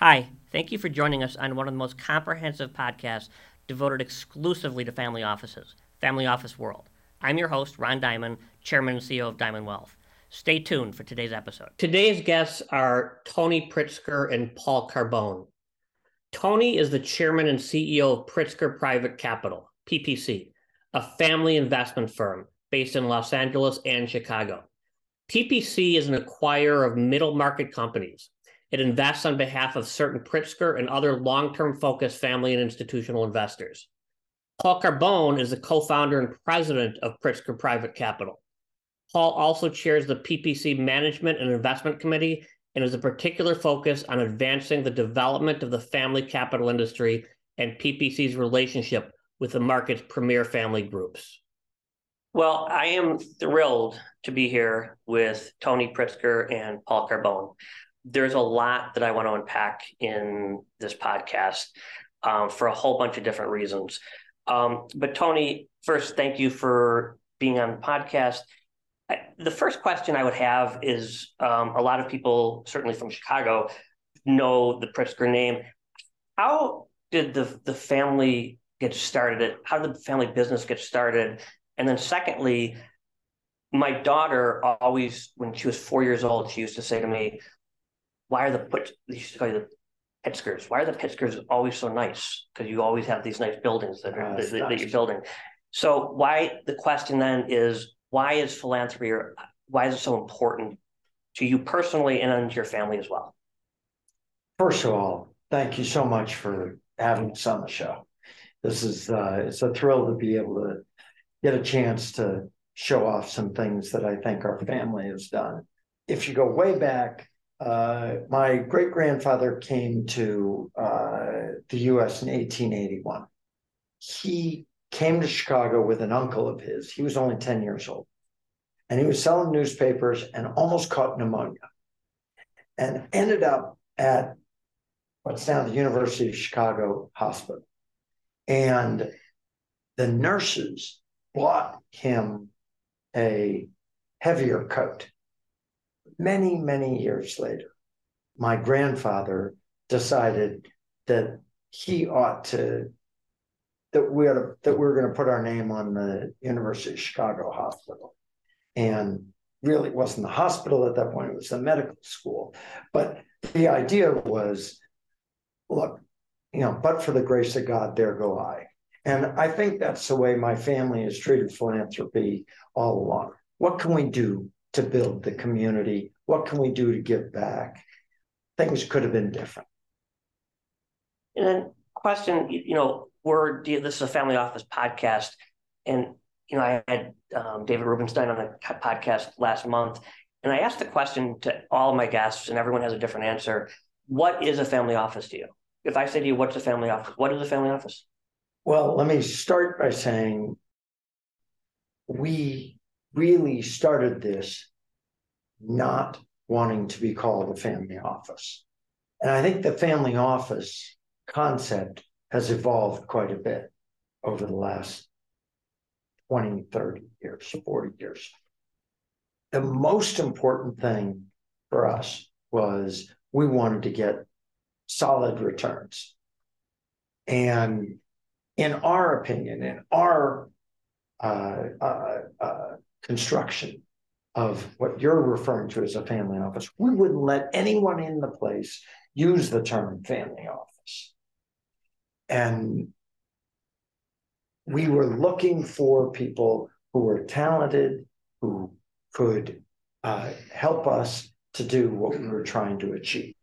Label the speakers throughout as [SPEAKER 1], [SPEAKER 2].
[SPEAKER 1] Hi, thank you for joining us on one of the most comprehensive podcasts devoted exclusively to family offices, Family Office World. I'm your host, Ron Diamond, Chairman and CEO of Diamond Wealth. Stay tuned for today's episode. Today's guests are Tony Pritzker and Paul Carbone. Tony is the chairman and CEO of Pritzker Private Capital, PPC, a family investment firm based in Los Angeles and Chicago. PPC is an acquirer of middle market companies it invests on behalf of certain Pritzker and other long term focused family and institutional investors. Paul Carbone is the co founder and president of Pritzker Private Capital. Paul also chairs the PPC Management and Investment Committee and has a particular focus on advancing the development of the family capital industry and PPC's relationship with the market's premier family groups. Well, I am thrilled to be here with Tony Pritzker and Paul Carbone there's a lot that I want to unpack in this podcast um, for a whole bunch of different reasons. Um, but Tony, first, thank you for being on the podcast. I, the first question I would have is um, a lot of people, certainly from Chicago, know the Pritzker name. How did the the family get started? How did the family business get started? And then, secondly, my daughter always, when she was four years old, she used to say to me, why are the put these the Pritzkers? Why are the Pritzkers always so nice? Because you always have these nice buildings that, are, that, that, you're building. So why the question then is why is philanthropy or why is it so important to you personally and to your family as well?
[SPEAKER 2] First of all, thank you so much for having us on the show. This is uh, it's a thrill to be able to get a chance to show off some things that I think our family has done. If you go way back uh, my great grandfather came to uh, the US in 1881. He came to Chicago with an uncle of his. He was only 10 years old. And he was selling newspapers and almost caught pneumonia and ended up at what's now the University of Chicago Hospital. And the nurses bought him a heavier coat many, many years later, my grandfather decided that he ought to that we to, that we we're going to put our name on the University of Chicago Hospital, and really it wasn't the hospital at that point; it was the medical school. But the idea was, look, you know, but for the grace of God, there go I. And I think that's the way my family has treated philanthropy all along. What can we do to build the community? What can we do to give back? Things could have been different.
[SPEAKER 1] And then, question, you know, we're this is a family office podcast, and you know, I had um, David Rubenstein on a podcast last month, and I asked the question to all of my guests, and everyone has a different answer. What is a family office to you? If I say to you, "What's a family office?" What is a family office?
[SPEAKER 2] Well, let me start by saying we really started this not wanting to be called a family office. And I think the family office concept has evolved quite a bit over the last 20, 30 years, 40 years. The most important thing for us was we wanted to get solid returns. And in our opinion, in our uh, uh, uh, construction of what you're referring to as a family office. We wouldn't let anyone in the place use the term family office. And we were looking for people who were talented, who could uh, help us to do what we were trying to achieve.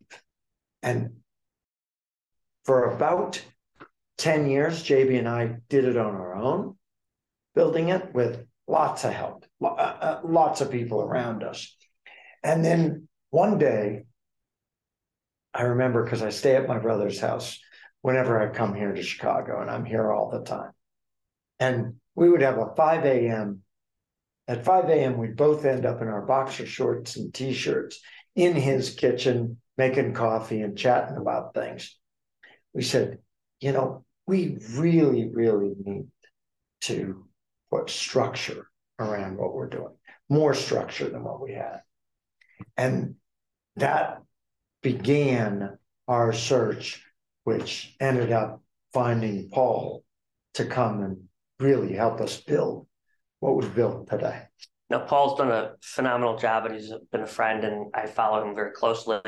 [SPEAKER 2] And for about 10 years, JB and I did it on our own, building it with lots of help, uh, uh, lots of people around us. And then one day, I remember because I stay at my brother's house whenever I come here to Chicago, and I'm here all the time. And we would have a 5 a.m. At 5 a.m., we'd both end up in our boxer shorts and t shirts in his kitchen, making coffee and chatting about things. We said, you know, we really, really need to put structure around what we're doing, more structure than what we had. And that began our search, which ended up finding Paul to come and really help us build what we've built today.
[SPEAKER 1] Now, Paul's done a phenomenal job, and he's been a friend, and I follow him very closely.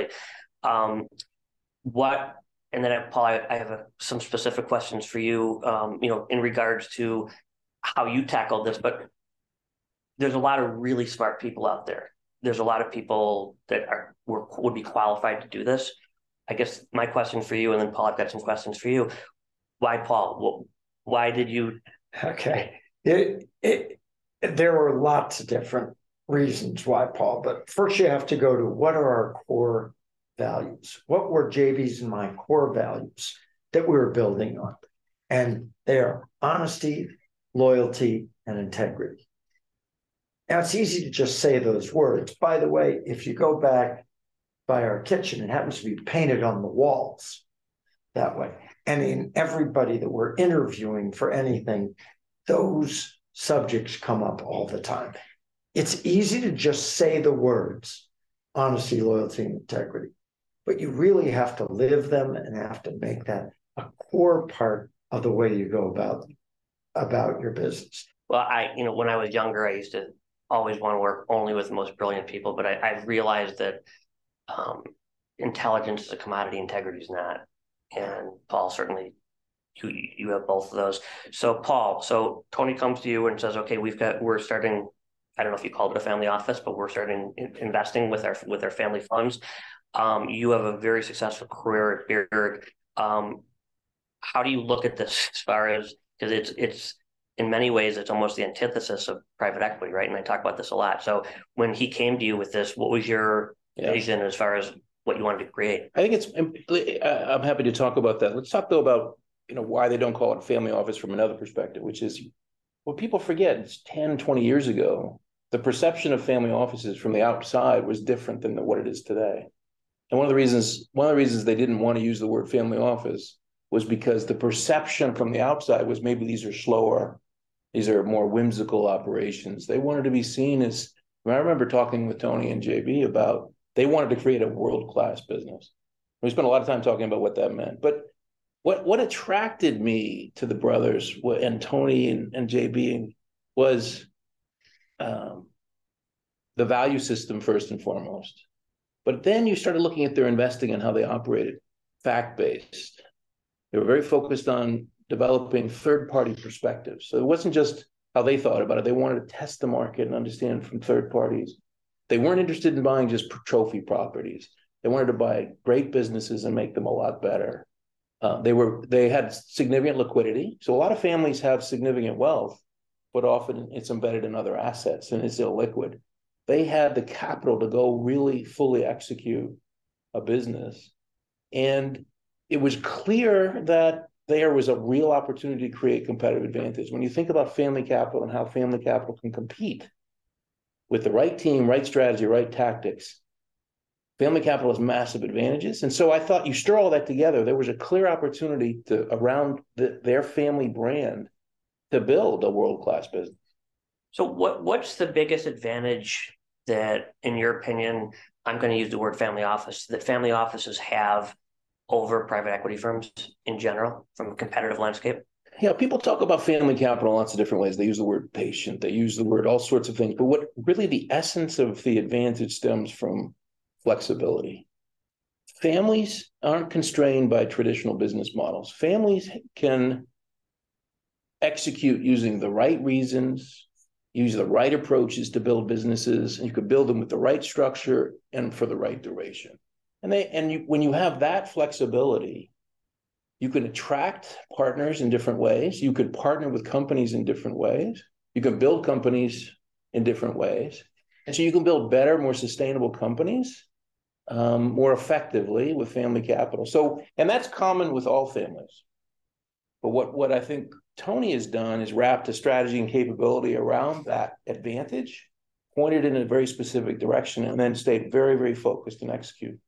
[SPEAKER 1] Um, what, and then Paul, I, I have a, some specific questions for you. Um, you know, in regards to how you tackled this, but there's a lot of really smart people out there. There's a lot of people that are were, would be qualified to do this. I guess my question for you, and then Paul, I've got some questions for you. Why Paul? Why did you?
[SPEAKER 2] Okay, it it there were lots of different reasons why Paul, but first you have to go to what are our core values? What were JB's and my core values that we were building on? And they are honesty, loyalty, and integrity. Now it's easy to just say those words. By the way, if you go back by our kitchen, it happens to be painted on the walls that way. And in everybody that we're interviewing for anything, those subjects come up all the time. It's easy to just say the words honesty, loyalty, and integrity, but you really have to live them and have to make that a core part of the way you go about about your business.
[SPEAKER 1] Well, I, you know, when I was younger, I used to always want to work only with the most brilliant people, but I, I've realized that um, intelligence is a commodity, integrity is not. And Paul certainly, you you have both of those. So Paul, so Tony comes to you and says, okay, we've got we're starting. I don't know if you called it a family office, but we're starting investing with our with our family funds. Um, you have a very successful career at Baird. Um, how do you look at this as far as because it's it's in many ways it's almost the antithesis of private equity, right? And I talk about this a lot. So when he came to you with this, what was your yeah. vision as far as what you wanted to create?
[SPEAKER 3] I think it's. I'm happy to talk about that. Let's talk though about you know why they don't call it family office from another perspective, which is what people forget. It's 10, 20 years ago. The perception of family offices from the outside was different than what it is today. And one of the reasons, one of the reasons they didn't want to use the word family office was because the perception from the outside was maybe these are slower, these are more whimsical operations. They wanted to be seen as. I remember talking with Tony and JB about they wanted to create a world class business. We spent a lot of time talking about what that meant. But what what attracted me to the brothers and Tony and, and JB was um, the value system first and foremost. But then you started looking at their investing and how they operated, fact based. They were very focused on developing third party perspectives. So it wasn't just how they thought about it, they wanted to test the market and understand from third parties. They weren't interested in buying just trophy properties. They wanted to buy great businesses and make them a lot better. Uh, they were they had significant liquidity, so a lot of families have significant wealth, but often it's embedded in other assets and it's illiquid. They had the capital to go really fully execute a business, and it was clear that there was a real opportunity to create competitive advantage. When you think about family capital and how family capital can compete with the right team, right strategy, right tactics, family capital has massive advantages. And so I thought you stir all that together, there was a clear opportunity to around the, their family brand to build a world class business.
[SPEAKER 1] So what what's the biggest advantage that, in your opinion, I'm going to use the word family office that family offices have over private equity firms in general from a competitive landscape?
[SPEAKER 3] Yeah, people talk about family capital in lots of different ways. They use the word patient, they use the word all sorts of things. But what really the essence of the advantage stems from flexibility. Families aren't constrained by traditional business models. Families can execute using the right reasons, use the right approaches to build businesses, and you could build them with the right structure and for the right duration. And they and you, when you have that flexibility, you can attract partners in different ways. You could partner with companies in different ways. You can build companies in different ways. And so you can build better, more sustainable companies um, more effectively with family capital. So, and that's common with all families. But what, what I think Tony has done is wrapped a strategy and capability around that advantage, pointed in a very specific direction, and then stayed very, very focused and execute.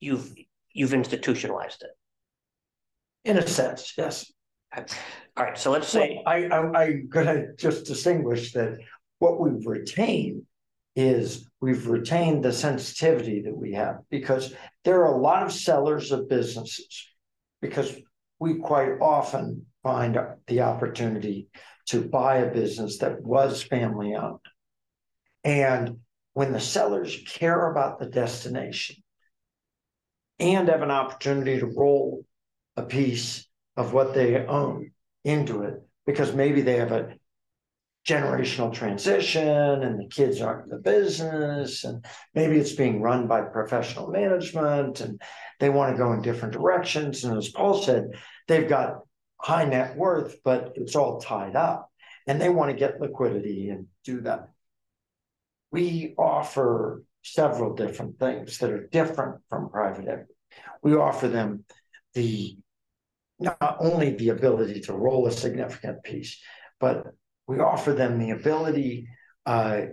[SPEAKER 1] You've you've institutionalized it.
[SPEAKER 2] In a sense, yes.
[SPEAKER 1] All right, so let's say
[SPEAKER 2] well, I, I I'm gonna just distinguish that what we've retained is we've retained the sensitivity that we have because there are a lot of sellers of businesses. Because we quite often find the opportunity to buy a business that was family owned. And when the sellers care about the destination and have an opportunity to roll a piece of what they own into it, because maybe they have a generational transition and the kids aren't in the business and maybe it's being run by professional management and they want to go in different directions. And as paul said they've got high net worth but it's all tied up and they want to get liquidity and do that. We offer several different things that are different from private equity we offer them the not only the ability to roll a significant piece but we offer them the ability. Uh,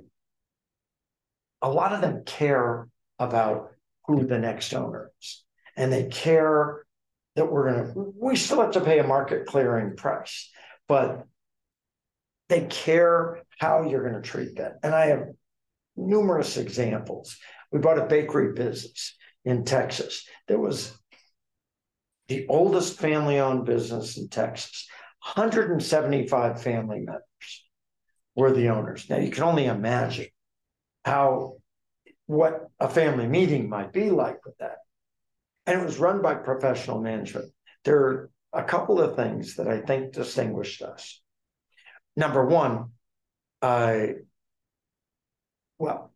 [SPEAKER 2] a lot of them care about who the next owner is, and they care that we're going to. We still have to pay a market clearing price, but they care how you're going to treat that. And I have numerous examples. We bought a bakery business in Texas that was the oldest family owned business in Texas, 175 family members were the owners. Now you can only imagine how what a family meeting might be like with that. And it was run by professional management. There are a couple of things that I think distinguished us. Number one, I well,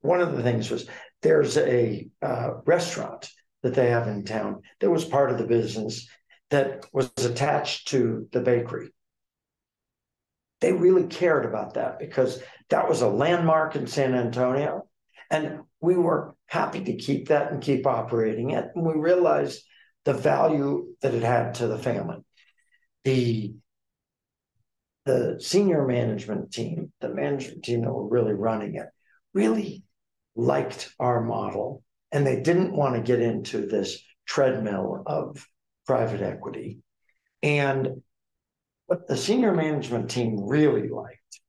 [SPEAKER 2] one of the things was there's a uh, restaurant that they have in town that was part of the business that was attached to the bakery they really cared about that because that was a landmark in San Antonio. And we were happy to keep that and keep operating it. And we realized the value that it had to the family. The, the senior management team, the management team that were really running it, really liked our model. And they didn't want to get into this treadmill of private equity. And what the senior management team really liked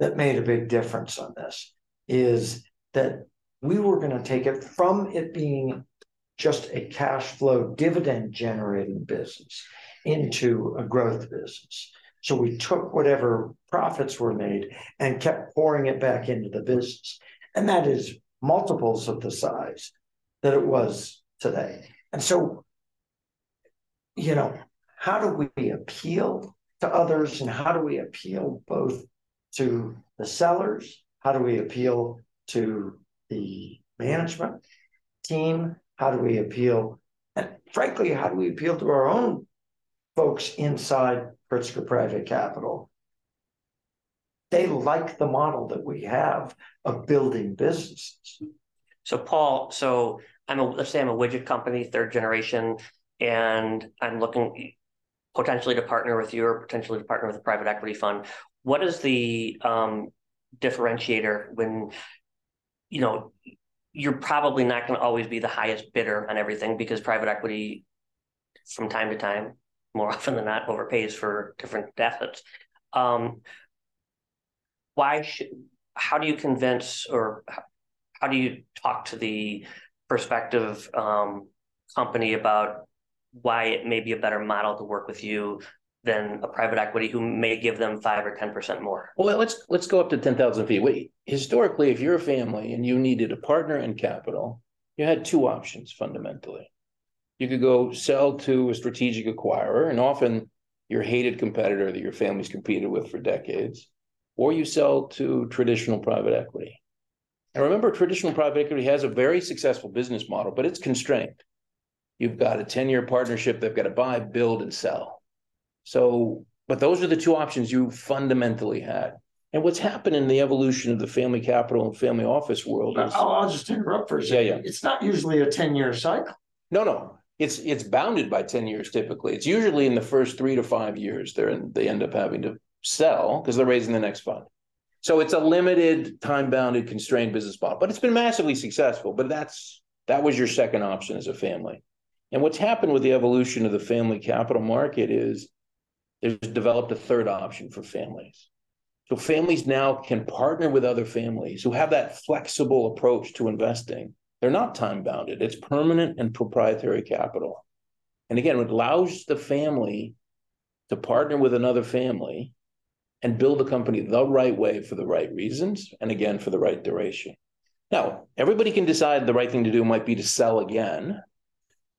[SPEAKER 2] that made a big difference on this is that we were going to take it from it being just a cash flow dividend generating business into a growth business. So we took whatever profits were made and kept pouring it back into the business. And that is multiples of the size that it was today. And so, you know, how do we appeal to others and how do we appeal both to the sellers how do we appeal to the management team how do we appeal and frankly how do we appeal to our own folks inside Pritzker Private Capital they like the model that we have of building businesses
[SPEAKER 1] so paul so i'm a let's say i'm a widget company third generation and i'm looking potentially to partner with you or potentially to partner with a private equity fund. What is the um, differentiator when you know you're probably not going to always be the highest bidder on everything because private equity, from time to time, more often than not, overpays for different assets. Um, why should? How do you convince or how do you talk to the prospective um, company about why it may be a better model to work with you than a private equity who may give them five or ten percent more.
[SPEAKER 3] Well, let's let's go up to ten thousand feet. Wait, historically, if you're a family and you needed a partner and capital, you had two options fundamentally. You could go sell to a strategic acquirer, and often your hated competitor that your family's competed with for decades, or you sell to traditional private equity. And remember, traditional private equity has a very successful business model, but it's constrained. You've got a 10 year partnership. They've got to buy, build, and sell. So, but those are the two options you fundamentally had. And what's happened in the evolution of the family capital and family office world is.
[SPEAKER 2] I'll, I'll just interrupt for a second.
[SPEAKER 3] Yeah, yeah.
[SPEAKER 2] It's not usually a 10 year cycle.
[SPEAKER 3] No, no. It's it's bounded by 10 years typically. It's usually in the first three to five years they're in, they end up having to sell because they're raising the next fund. So it's a limited, time bounded, constrained business model, but it's been massively successful. But that's that was your second option as a family. And what's happened with the evolution of the family capital market is there's developed a third option for families. So families now can partner with other families who have that flexible approach to investing. They're not time bounded, it's permanent and proprietary capital. And again, it allows the family to partner with another family and build a company the right way for the right reasons and again for the right duration. Now, everybody can decide the right thing to do might be to sell again,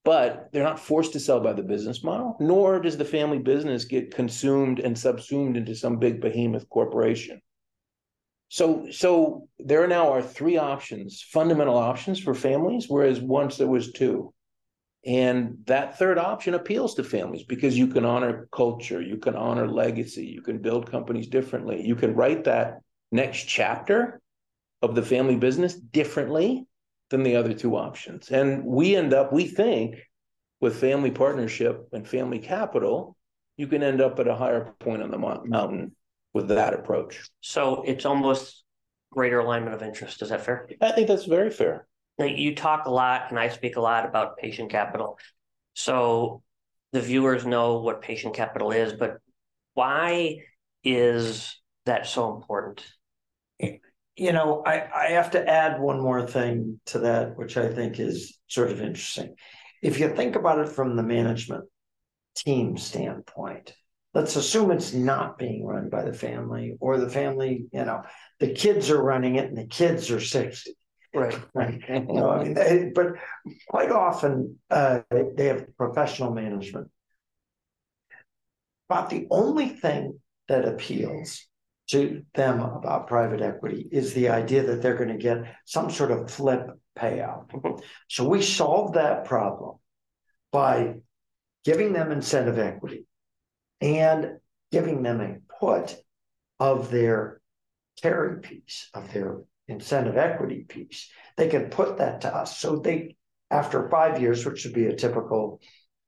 [SPEAKER 3] but they're not forced to sell by the business model, nor does the family business get consumed and subsumed into some big behemoth corporation. So, so there now are three options, fundamental options for families, whereas once there was two. And that third option appeals to families because you can honor culture, you can honor legacy, you can build companies differently, you can write that next chapter of the family business differently than the other two options. And we end up, we think, with family partnership and family capital, you can end up at a higher point on the mountain with that approach.
[SPEAKER 1] So it's almost greater alignment of interest. Is that fair?
[SPEAKER 3] I think that's very fair.
[SPEAKER 1] You talk a lot, and I speak a lot about patient capital. So the viewers know what patient capital is, but why is that so important?
[SPEAKER 2] You know, I, I have to add one more thing to that, which I think is sort of interesting. If you think about it from the management team standpoint, let's assume it's not being run by the family or the family, you know, the kids are running it and the kids are 60
[SPEAKER 1] Right.
[SPEAKER 2] Right. You know, I mean, they, but quite often uh, they, they have professional management. But the only thing that appeals to them about private equity is the idea that they're going to get some sort of flip payout. So we solve that problem by giving them incentive equity and giving them a put of their carry piece of their incentive equity piece. They can put that to us. So they, after five years, which would be a typical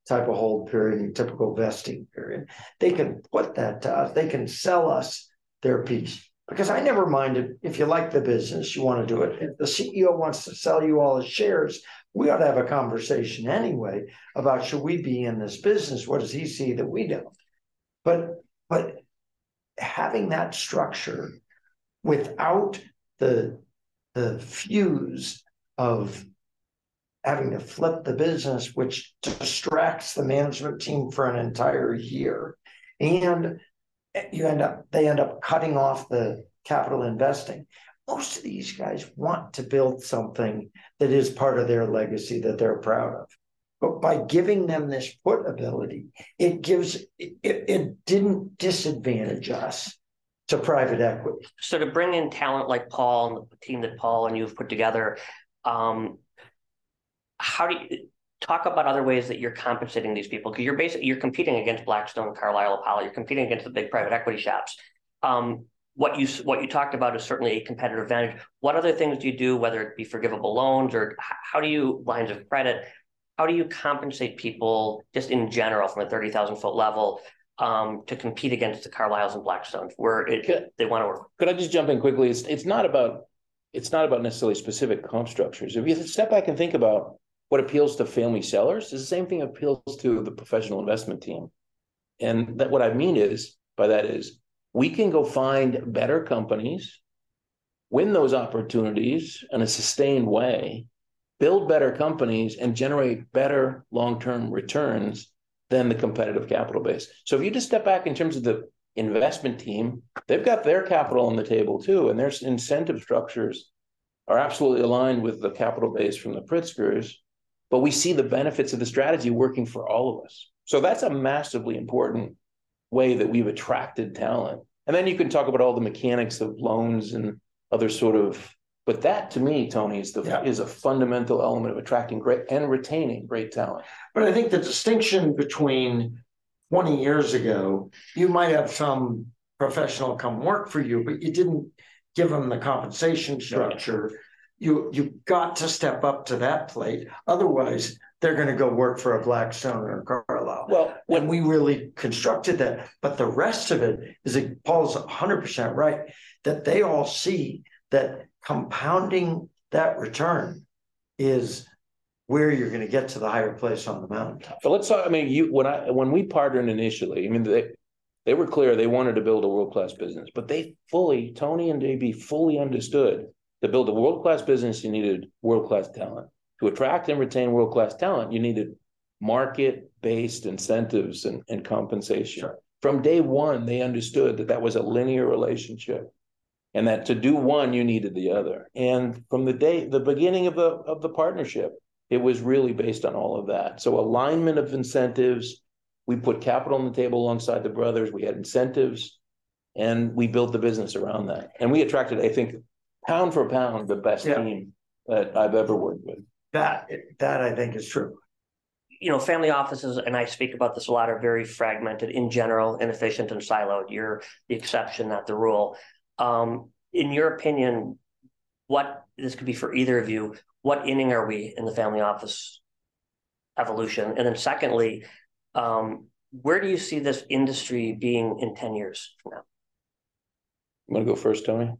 [SPEAKER 2] type of hold period, a typical vesting period, they can put that to us. They can sell us their piece. Because I never minded if you like the business, you want to do it. If the CEO wants to sell you all his shares, we ought to have a conversation anyway about should we be in this business? What does he see that we don't? But but having that structure without the the fuse of having to flip the business, which distracts the management team for an entire year, and you end up they end up cutting off the capital investing. Most of these guys want to build something that is part of their legacy that they're proud of. But by giving them this put ability, it gives it, it didn't disadvantage us to private equity.
[SPEAKER 1] So to bring in talent like Paul and the team that Paul and you've put together, um, how do you talk about other ways that you're compensating these people? Because you're basically you're competing against Blackstone, Carlyle, Apollo. You're competing against the big private equity shops. Um, what you what you talked about is certainly a competitive advantage. What other things do you do, whether it be forgivable loans or how do you lines of credit? How do you compensate people just in general from a thirty thousand foot level um, to compete against the Carlyles and Blackstones, where it, could, they want to work.
[SPEAKER 3] Could I just jump in quickly? It's it's not about it's not about necessarily specific comp structures. If you step back and think about what appeals to family sellers, it's the same thing appeals to the professional investment team. And that what I mean is by that is we can go find better companies, win those opportunities in a sustained way, build better companies, and generate better long-term returns than the competitive capital base. So if you just step back in terms of the investment team, they've got their capital on the table too, and their incentive structures are absolutely aligned with the capital base from the Pritzkers. But we see the benefits of the strategy working for all of us. So that's a massively important way that we've attracted talent. And then you can talk about all the mechanics of loans and other sort of but that to me, Tony, is the yeah. is a fundamental element of attracting great and retaining great talent.
[SPEAKER 2] But I think the distinction between 20 years ago, you might have some professional come work for you, but you didn't give them the compensation structure. You you got to step up to that plate. Otherwise, they're going to go work for a Blackstone or a Carlyle. Well, when we really constructed that, but the rest of it is it, Paul's 100% right that they all see that compounding that return is where you're going to get to the higher place on the mountaintop.
[SPEAKER 3] So let's talk. I mean, you when I when we partnered initially, I mean, the They were clear they wanted to build a world class business, but they fully, Tony and JB fully understood to build a world class business, you needed world class talent. To attract and retain world class talent, you needed market based incentives and, and compensation.
[SPEAKER 2] Sure.
[SPEAKER 3] From day one, they understood that that was a linear relationship and that to do one, you needed the other. And from the day, the beginning of the, of the partnership, it was really based on all of that. So alignment of incentives, we put capital on the table alongside the brothers, we had incentives, and we built the business around that. And we attracted, I think, pound for pound, the best
[SPEAKER 2] Yeah.
[SPEAKER 3] team that I've ever worked with.
[SPEAKER 2] That, that I think is true.
[SPEAKER 1] you know, family offices, and I speak about this a lot, are very fragmented in general, inefficient and siloed. You're the exception, not the rule. Um, in your opinion, what this could be for either of you, what inning are we in the family office evolution? And then secondly, um, where do you see this industry being in 10 years from now?
[SPEAKER 3] You want to go first, Tony?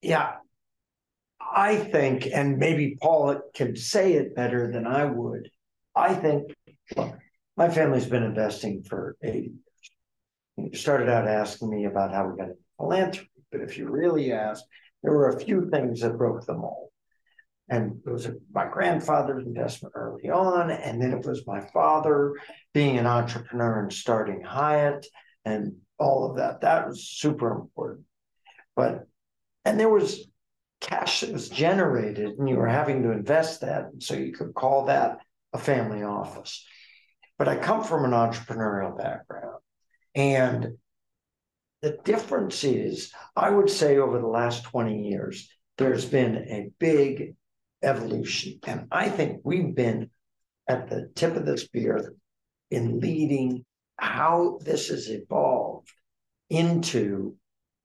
[SPEAKER 2] Yeah. I think, and maybe Paul can say it better than I would. I think, look, my family's been investing for 80 years. You started out asking me about how we got into philanthropy, but if you really ask, there were a few things that broke the mold. And it was my grandfather's investment early on, and then it was my father being an entrepreneur and starting Hyatt and all of that. That was super important. But, and there was cash that was generated, and you were having to invest that. So you could call that a family office. But I come from an entrepreneurial background. And the difference is, I would say over the last 20 years, there's been a big evolution. And I think we've been at the tip of the spear in leading how this has evolved into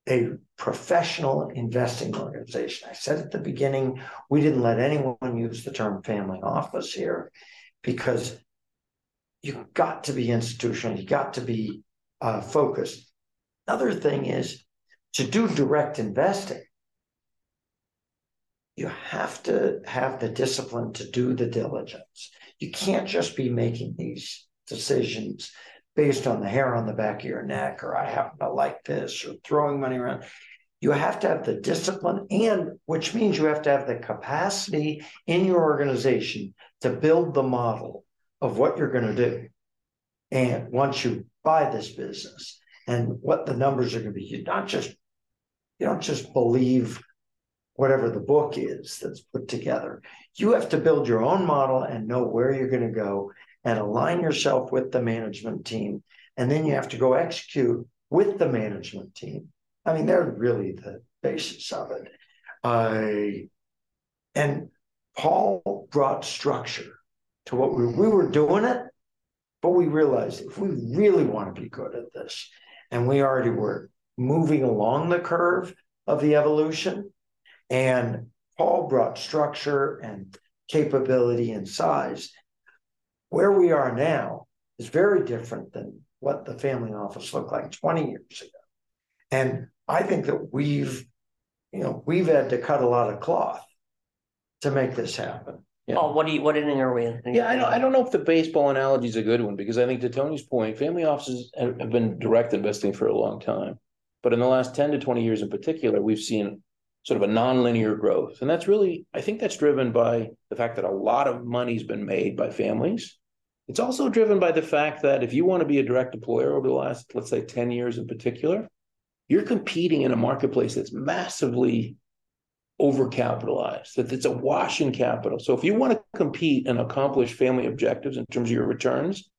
[SPEAKER 2] a professional investing organization. I said at the beginning, we didn't let anyone use the term family office here because you've got to be institutional, you got to be uh, focused. Another thing is to do direct investing, you have to have the discipline to do the diligence. You can't just be making these decisions based on the hair on the back of your neck, or I happen to like this, or throwing money around. You have to have the discipline, and which means you have to have the capacity in your organization to build the model of what you're going to do. And once you buy this business and what the numbers are going to be, you not just you don't just believe whatever the book is that's put together. You have to build your own model and know where you're going to go and align yourself with the management team. And then you have to go execute with the management team. I mean, they're really the basis of it. Uh, and Paul brought structure to what we, we were doing it, but we realized if we really want to be good at this, and we already were moving along the curve of the evolution, and Paul brought structure and capability and size. Where we are now is very different than what the family office looked like 20 years ago. And I think that we've, you know, we've had to cut a lot of cloth to make this happen.
[SPEAKER 3] Yeah.
[SPEAKER 1] Oh, what do you, what inning are we in?
[SPEAKER 3] Yeah, I don't, I don't know if the baseball analogy is a good one because I think to Tony's point, family offices have, have been direct investing for a long time. But in the last 10 to 20 years in particular, we've seen sort of a nonlinear growth. And that's really, I think that's driven by the fact that a lot of money's been made by families. It's also driven by the fact that if you want to be a direct employer over the last, let's say, 10 years in particular, you're competing in a marketplace that's massively overcapitalized, that it's a wash in capital. So if you want to compete and accomplish family objectives in terms of your returns,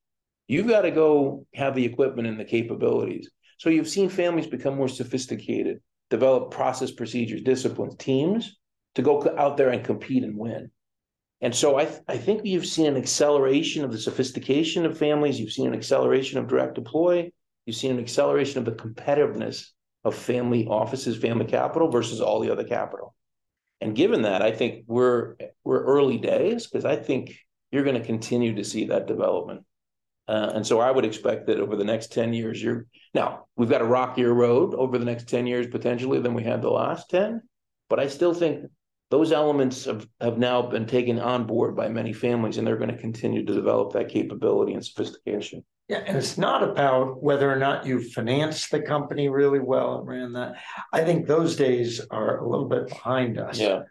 [SPEAKER 3] you've got to go have the equipment and the capabilities. So you've seen families become more sophisticated, develop process, procedures, disciplines, teams to go out there and compete and win. And so I, th- I think you've seen an acceleration of the sophistication of families. You've seen an acceleration of direct deploy. You've seen an acceleration of the competitiveness of family offices, family capital versus all the other capital. And given that, I think we're we're early days because I think you're going to continue to see that development. Uh, and so I would expect that over the next 10 years, you're now we've got a rockier road over the next 10 years potentially than we had the last 10. But I still think those elements have, have now been taken on board by many families, and they're going to continue to develop that capability and sophistication.
[SPEAKER 2] Yeah, and it's not about whether or not you financed the company really well and ran that. I think those days are a little bit behind us.
[SPEAKER 3] Yeah.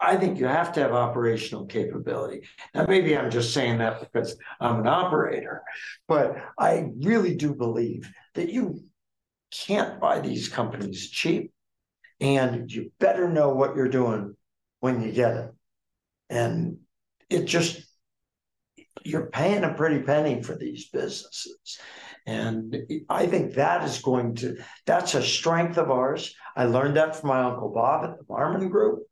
[SPEAKER 2] I think you have to have operational capability. Now, maybe I'm just saying that because I'm an operator, but I really do believe that you can't buy these companies cheap. And you better know what you're doing when you get it. And it just, you're paying a pretty penny for these businesses. And I think that is going to, that's a strength of ours. I learned that from my Uncle Bob at the Marmon Group.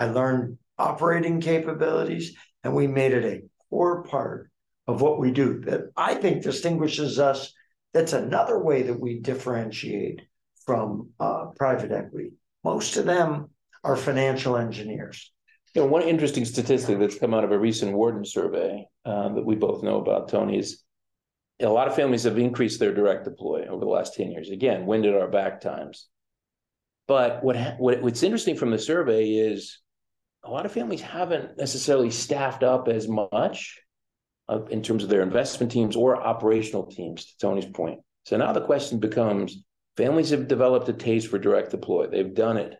[SPEAKER 2] I learned operating capabilities, and we made it a core part of what we do that I think distinguishes us. That's another way that we differentiate from uh, private equity. Most of them are financial engineers.
[SPEAKER 3] You know, one interesting statistic that's come out of a recent Wharton survey uh, that we both know about, Tony, is a lot of families have increased their direct deploy over the last 10 years. Again, wind at our back times. But what, what what's interesting from the survey is a lot of families haven't necessarily staffed up as much in terms of their investment teams or operational teams, to Tony's point. So now the question becomes families have developed a taste for direct deploy. They've done it,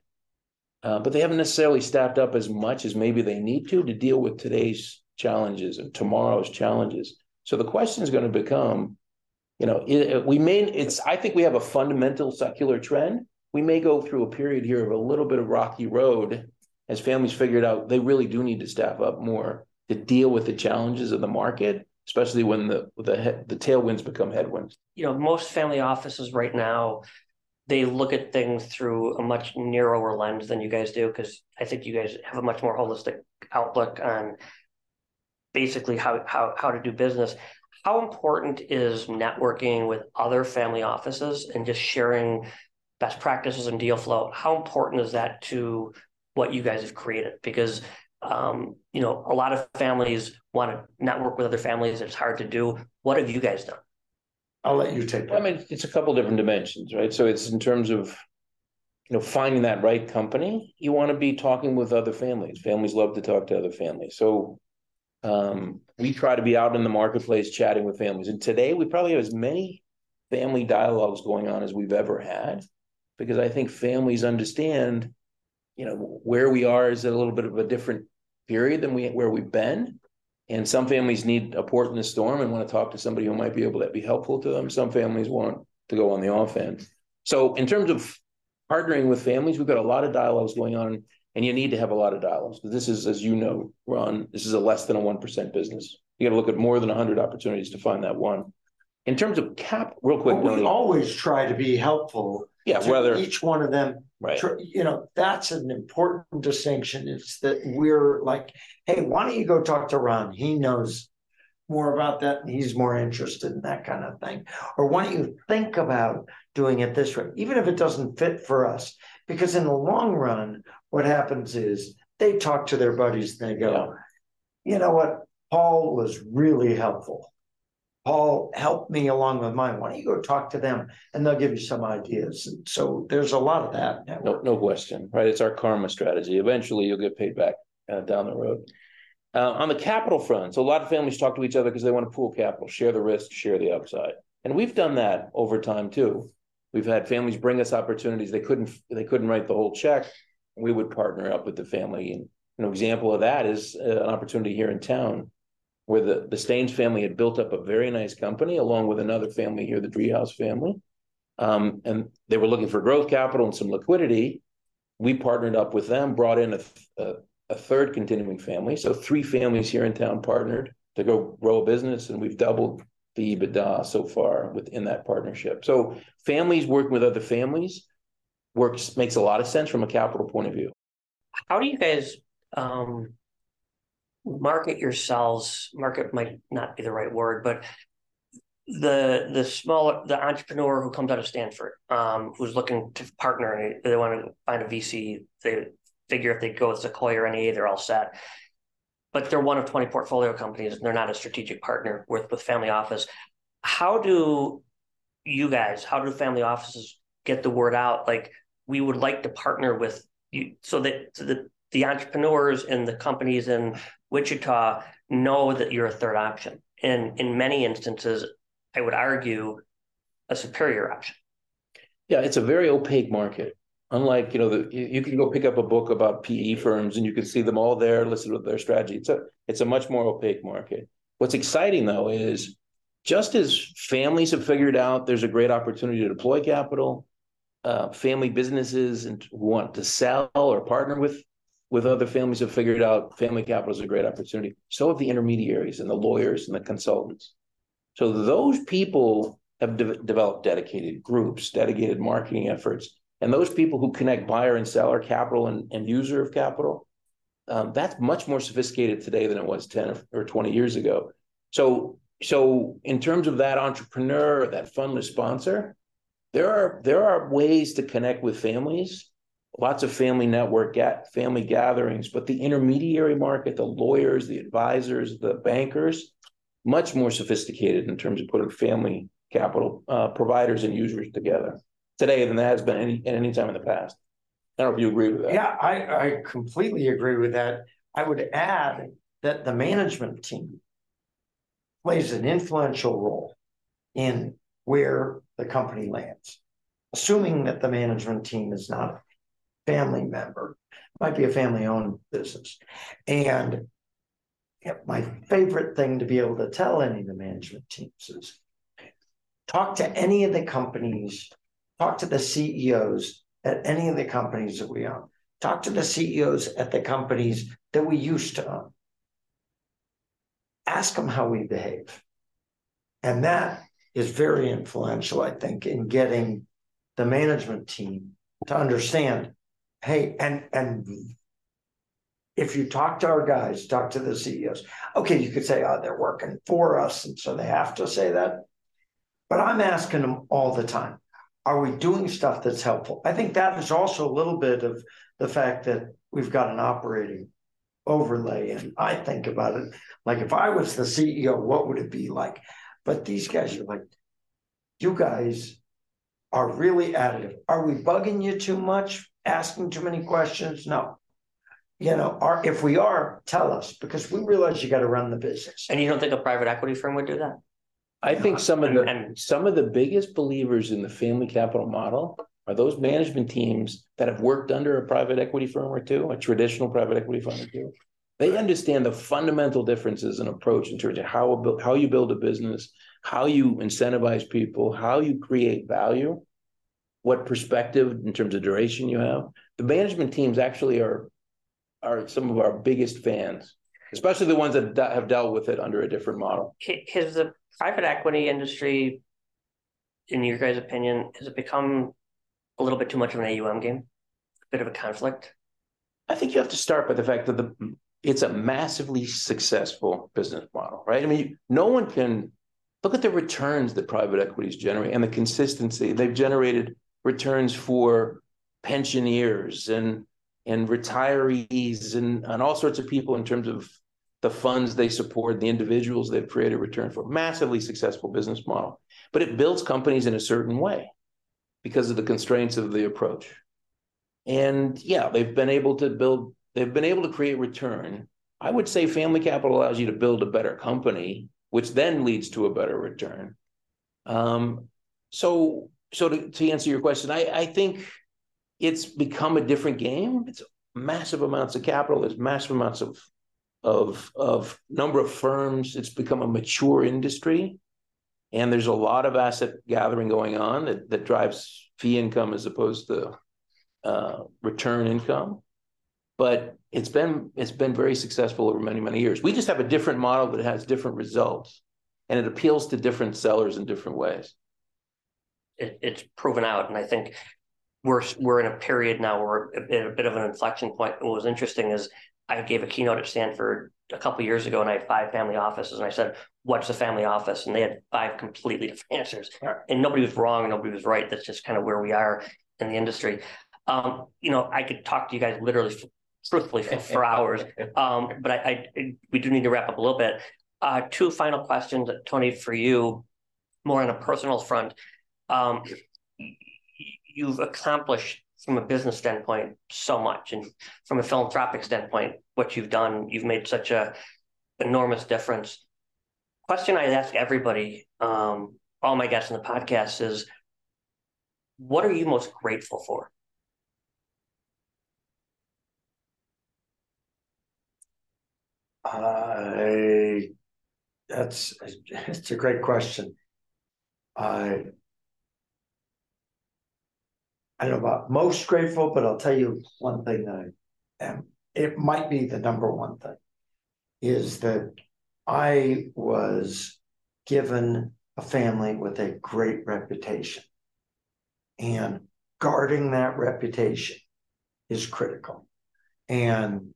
[SPEAKER 3] uh, but they haven't necessarily staffed up as much as maybe they need to to deal with today's challenges and tomorrow's challenges. So the question is going to become, you know, it, we may, it's, I think we have a fundamental secular trend. We may go through a period here of a little bit of rocky road as families figured out they really do need to staff up more to deal with the challenges of the market, especially when the the the tailwinds become headwinds.
[SPEAKER 1] You know, most family offices right now, they look at things through a much narrower lens than you guys do because I think you guys have a much more holistic outlook on basically how how how to do business. How important is networking with other family offices and just sharing best practices and deal flow? How important is that to what you guys have created because um, you know a lot of families want to network with other families it's hard to do what have you guys done
[SPEAKER 2] i'll let you take
[SPEAKER 3] that. i mean it's a couple different dimensions right? So it's in terms of you know finding that right company you want to be talking with other families. Families love to talk to other families. So um, we try to be out in the marketplace chatting with families. And today we probably have as many family dialogues going on as we've ever had because i think families understand you know where we are is at a little bit of a different period than we where we've been and some families need a port in the storm and want to talk to somebody who might be able to be helpful to them. Some families want to go on the offense. So in terms of partnering with families we've got a lot of dialogues going on and you need to have a lot of dialogues. But this is as you know ron this is a less than a 1% business. You got to look at more than 100 opportunities to find that one. In terms of cap real quick
[SPEAKER 2] well, we always try to be helpful
[SPEAKER 3] yeah whether
[SPEAKER 2] each one of them.
[SPEAKER 3] Right.
[SPEAKER 2] You know that's an important distinction is that we're like hey why don't you go talk to ron he knows more about that and he's more interested in that kind of thing or why don't you think about doing it this way even if it doesn't fit for us because in the long run what happens is they talk to their buddies and they go you know what paul was really helpful Paul helped me along with mine. Why don't you go talk to them and they'll give you some ideas? And so there's a lot of that.
[SPEAKER 3] No, no question, right? It's our karma strategy. Eventually, you'll get paid back uh, down the road. Uh, on the capital front, so a lot of families talk to each other because they want to pool capital, share the risk, share the upside, and we've done that over time too. We've had families bring us opportunities they couldn't they couldn't write the whole check. We would partner up with the family, and an example of that is uh, an opportunity here in town where the, the Staines family had built up a very nice company along with another family here, the Driehaus family. Um, and they were looking for growth capital and some liquidity. We partnered up with them, brought in a, a, a third continuing family. So three families here in town partnered to go grow a business, and we've doubled the EBITDA so far within that partnership. So families working with other families works makes a lot of sense from a capital point of view.
[SPEAKER 1] How do you guys um, market yourselves market might not be the right word but the the smaller the entrepreneur who comes out of stanford um, who's looking to partner they want to find a vc they figure if they go with sequoia or NEA, they're all set but they're one of 20 portfolio companies and they're not a strategic partner with with family office how do you guys how do family offices get the word out like we would like to partner with you so that so that the entrepreneurs and the companies in Wichita know that you're a third option. And in many instances, I would argue a superior option.
[SPEAKER 3] Yeah, it's a very opaque market. Unlike, you know, the, you, you can go pick up a book about PE firms and you can see them all there listed with their strategy. It's a it's a much more opaque market. What's exciting though is just as families have figured out there's a great opportunity to deploy capital, uh, family businesses and want to sell or partner with with other families have figured out family capital is a great opportunity. So have the intermediaries and the lawyers and the consultants. So those people have de- developed dedicated groups, dedicated marketing efforts, and those people who connect buyer and seller capital and, and user of capital, um, that's much more sophisticated today than it was 10 or 20 years ago. So, so in terms of that entrepreneur, that fundless sponsor, there are there are ways to connect with families lots of family network get family gatherings but the intermediary market the lawyers the advisors the bankers much more sophisticated in terms of putting family capital uh, providers and users together today than that has been any at any time in the past i don't know if you agree with that
[SPEAKER 2] Yeah, I, I completely agree with that. I would add that the management team plays an influential role in where the company lands. Assuming that the management team is not a family member, might be a family-owned business. And my favorite thing to be able to tell any of the management teams is talk to any of the companies, talk to the CEOs at any of the companies that we own. Talk to the CEOs at the companies that we used to own. Ask them how we behave. And that is very influential, I think, in getting the management team to understand, hey, and and if you talk to our guys, talk to the CEOs, okay, you could say, oh, they're working for us, and so they have to say that. But I'm asking them all the time, are we doing stuff that's helpful? I think that is also a little bit of the fact that we've got an operating overlay. And I think about it like if I was the CEO, what would it be like? But these guys are like, you guys are really additive. Are we bugging you too much? Asking too many questions? No. You know, are if we are, tell us because we realize you got to run the business.
[SPEAKER 1] And you don't think a private equity firm would do that?
[SPEAKER 3] I think some of the
[SPEAKER 1] and-
[SPEAKER 3] some of the biggest believers in the family capital model are those management teams that have worked under a private equity firm or two, a traditional private equity firm or two. They understand the fundamental differences in approach in terms of how how you build a business, how you incentivize people, how you create value, what perspective in terms of duration you have. The management teams actually are are some of our biggest fans, especially the ones that have dealt with it under a different model.
[SPEAKER 1] The private equity industry, in your guys' opinion, has it become a little bit too much of an AUM game? A bit of a conflict?
[SPEAKER 3] I think you have to start by the fact that the it's a massively successful business model, right? I mean, no one can look at the returns that private equities generate and the consistency. They've generated returns for pensioners and and retirees and, and all sorts of people in terms of the funds they support, the individuals they've created return for. Massively successful business model. But it builds companies in a certain way because of the constraints of the approach. And yeah, they've been able to build, they've been able to create return. I would say family capital allows you to build a better company, which then leads to a better return. Um, so, so to, to answer your question, I, I think it's become a different game. It's massive amounts of capital. There's massive amounts of of of number of firms. It's become a mature industry, and there's a lot of asset gathering going on that that drives fee income as opposed to uh, return income. But it's been it's been very successful over many many years. We just have a different model that has different results, and it appeals to different sellers in different ways.
[SPEAKER 1] It, it's proven out, and I think we're we're in a period now where a bit of an inflection point. What was interesting is I gave a keynote at Stanford a couple years ago, and I had five family offices, and I said, "What's a family office?" And they had five completely different answers, and nobody was wrong, and nobody was right. That's just kind of where we are in the industry. Um, you know, I could talk to you guys literally, truthfully, for, for hours, um, but I, I we do need to wrap up a little bit. Uh, two final questions, Tony, for you, more on a personal front. Um, you've accomplished from a business standpoint so much, and from a philanthropic standpoint, what you've done, you've made such a enormous difference. Question I ask everybody, um, all my guests in the podcast is, what are you most grateful for?
[SPEAKER 2] I, that's, it's a great question. I, I don't know about most grateful, but I'll tell you one thing that I am, it might be the number one thing. Is that I was given a family with a great reputation. And guarding that reputation is critical. And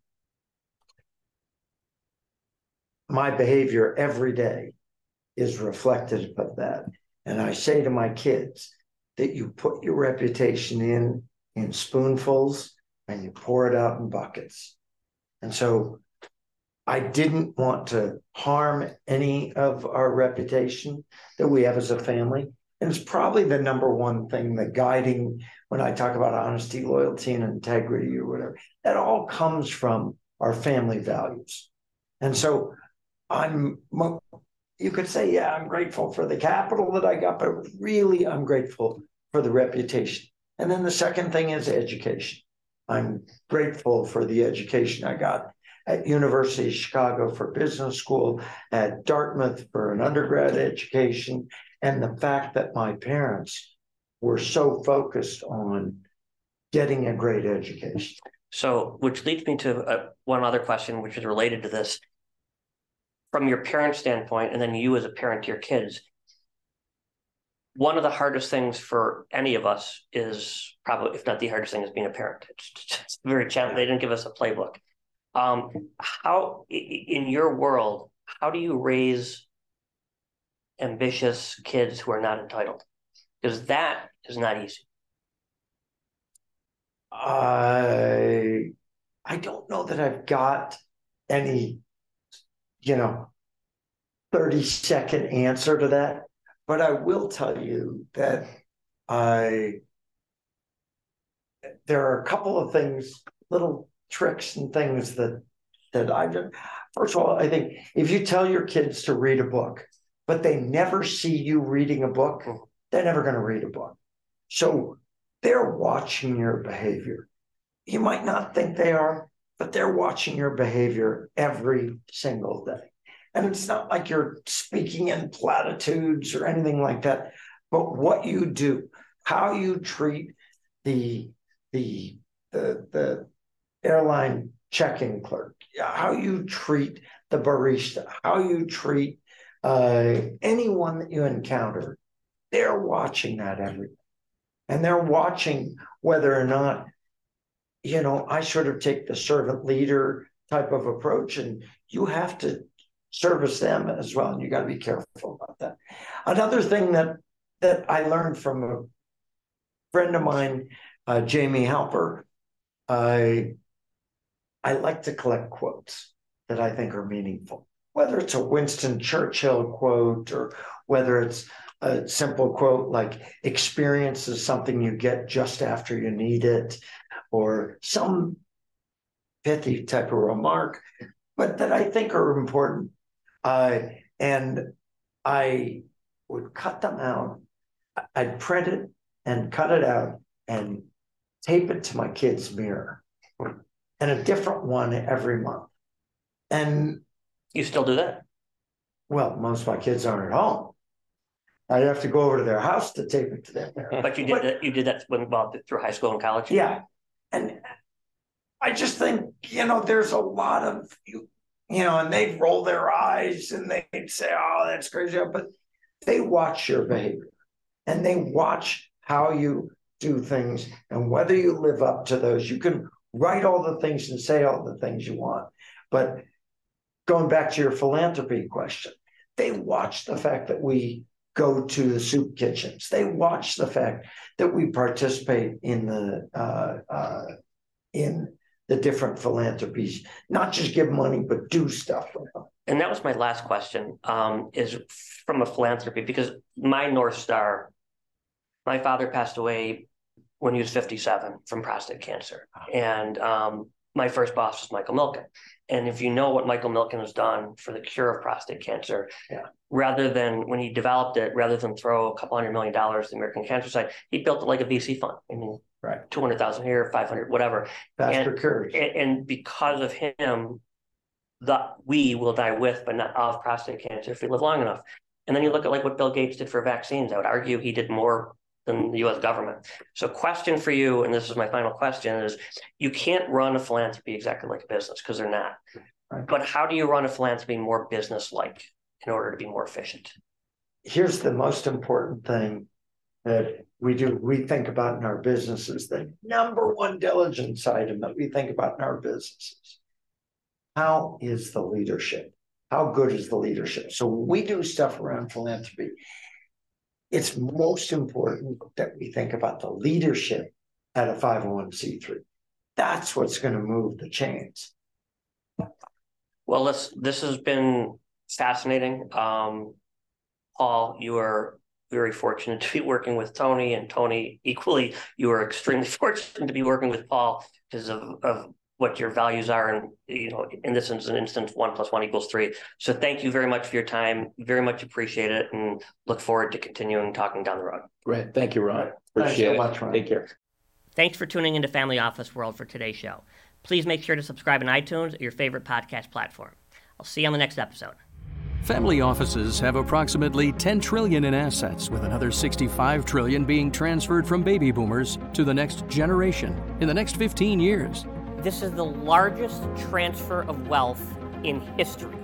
[SPEAKER 2] my behavior every day is reflective of that. And I say to my kids that you put your reputation in in spoonfuls and you pour it out in buckets. And so I didn't want to harm any of our reputation that we have as a family. And it's probably the number one thing, the guiding when I talk about honesty, loyalty, and integrity or whatever, that all comes from our family values. And so I'm, you could say, yeah, I'm grateful for the capital that I got, but really I'm grateful for the reputation. And then the second thing is education. I'm grateful for the education I got at University of Chicago for business school, at Dartmouth for an undergrad education, and the fact that my parents were so focused on getting a great education.
[SPEAKER 1] So, which leads me to uh, one other question, which is related to this. From your parent standpoint, and then you as a parent to your kids, one of the hardest things for any of us is probably, if not the hardest thing, is being a parent. It's, it's very challenging. They didn't give us a playbook. Um, how in your world, how do you raise ambitious kids who are not entitled? Because that is not easy.
[SPEAKER 2] I I don't know that I've got any, you know, 30 second answer to that, but I will tell you that I there are a couple of things, little tricks and things that that I've done. First of all, I think if you tell your kids to read a book, but they never see you reading a book, hmm. they're never going to read a book. So they're watching your behavior. You might not think they are, but they're watching your behavior every single day. And it's not like you're speaking in platitudes or anything like that, but what you do, how you treat the the the the airline check-in clerk, how you treat the barista, how you treat uh, anyone that you encounter, they're watching that every day. And they're watching whether or not, you know, I sort of take the servant leader type of approach, and you have to service them as well. And you got to be careful about that. Another thing that that I learned from a friend of mine, uh, Jamie Halper, I I like to collect quotes that I think are meaningful, whether it's a Winston Churchill quote or whether it's a simple quote like experience is something you get just after you need it, or some pithy type of remark, but that I think are important. Uh, and I would cut them out. I'd print it and cut it out and tape it to my kid's mirror and a different one every month. And
[SPEAKER 1] you still do that?
[SPEAKER 2] Well, most of my kids aren't at home. I'd have to go over to their house to tape it to them.
[SPEAKER 1] But you did but, that. You did that when well through high school and college.
[SPEAKER 2] Yeah, I just think you know there's a lot of you, you know, and they'd roll their eyes and they'd say, "Oh, that's crazy," but they watch your behavior and they watch how you do things and whether you live up to those. You can write all the things and say all the things you want. But going back to your philanthropy question, they watch the fact that we go to the soup kitchens. They watch the fact that we participate in the uh, uh, in the different philanthropies, not just give money, but do stuff with them.
[SPEAKER 1] And that was my last question. Um, is from a philanthropy because my north star. My father passed away when he was 57 from prostate cancer. And um, my first boss was Michael Milken. And if you know what Michael Milken has done for the cure of prostate cancer,
[SPEAKER 2] Yeah.
[SPEAKER 1] rather than when he developed it, rather than throw a couple hundred million dollars to the American Cancer Society, he built it like a VC fund. I mean,
[SPEAKER 2] Right.
[SPEAKER 1] 200,000 here, 500, whatever.
[SPEAKER 2] FasterCures.
[SPEAKER 1] And, and because of him, the we will die with, but not of prostate cancer if we live long enough. And then you look at like what Bill Gates did for vaccines. I would argue he did more than the U.S. government. So, question for you, and this is my final question: is you can't run a philanthropy exactly like a business because they're not.
[SPEAKER 2] Right.
[SPEAKER 1] But how do you run a philanthropy more business-like in order to be more efficient?
[SPEAKER 2] Here's the most important thing that we do, we think about in our businesses, the number one diligence item that we think about in our businesses. How is the leadership? How good is the leadership? So we do stuff around philanthropy, it's most important that we think about the leadership at a 501c3. That's what's going to move the chains.
[SPEAKER 1] Well, this this has been fascinating. Um, Paul, you are very fortunate to be working with Tony, and Tony, equally, you are extremely fortunate to be working with Paul because of, of what your values are. And, you know, in this instance, one plus one equals three. So thank you very much for your time. Very much appreciate it and look forward to continuing talking down the road.
[SPEAKER 3] Great. Thank you, Ron.
[SPEAKER 2] Thanks
[SPEAKER 3] Appreciate
[SPEAKER 2] so
[SPEAKER 3] it.
[SPEAKER 2] much, Ron.
[SPEAKER 3] Take care.
[SPEAKER 1] Thanks for tuning into Family Office World for today's show. Please make sure to subscribe in iTunes or your favorite podcast platform. I'll see you on the next episode.
[SPEAKER 4] Family offices have approximately 10 trillion in assets with another 65 trillion being transferred from baby boomers to the next generation in the next 15 years.
[SPEAKER 1] This is the largest transfer of wealth in history.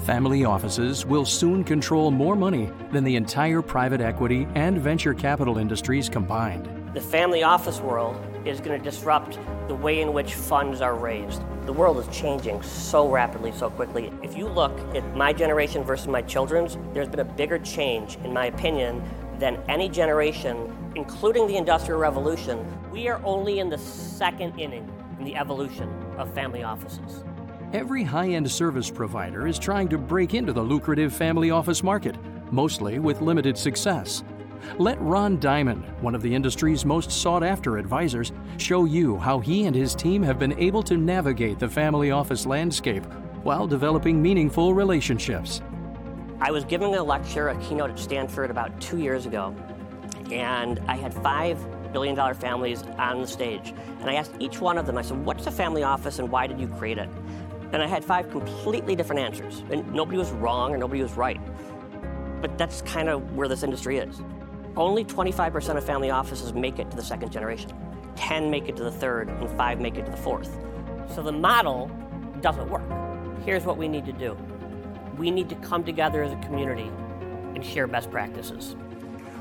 [SPEAKER 4] Family offices will soon control more money than the entire private equity and venture capital industries combined.
[SPEAKER 1] The family office world is going to disrupt the way in which funds are raised. The world is changing so rapidly, so quickly. If you look at my generation versus my children's, there's been a bigger change, in my opinion, than any generation, including the Industrial Revolution. We are only in the second inning in the evolution of family offices.
[SPEAKER 4] Every high end service provider is trying to break into the lucrative family office market, mostly with limited success. Let Ron Diamond, one of the industry's most sought after advisors, show you how he and his team have been able to navigate the family office landscape while developing meaningful relationships.
[SPEAKER 1] I was giving a lecture, a keynote at Stanford about two years ago, and I had five billion dollar families on the stage. And I asked each one of them, I said, What's a family office and why did you create it? And I had five completely different answers. And nobody was wrong or nobody was right. But that's kind of where this industry is. Only 25% of family offices make it to the second generation, 10 make it to the third, and five make it to the fourth. So the model doesn't work. Here's what we need to do we need to come together as a community and share best practices.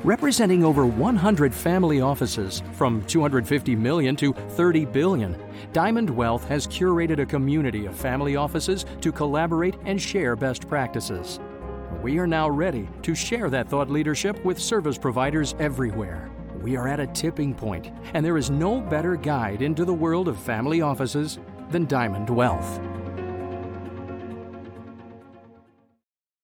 [SPEAKER 4] Representing over 100 family offices from 250 million to 30 billion, Diamond Wealth has curated a community of family offices to collaborate and share best practices. We are now ready to share that thought leadership with service providers everywhere. We are at a tipping point, and there is no better guide into the world of family offices than Diamond Wealth.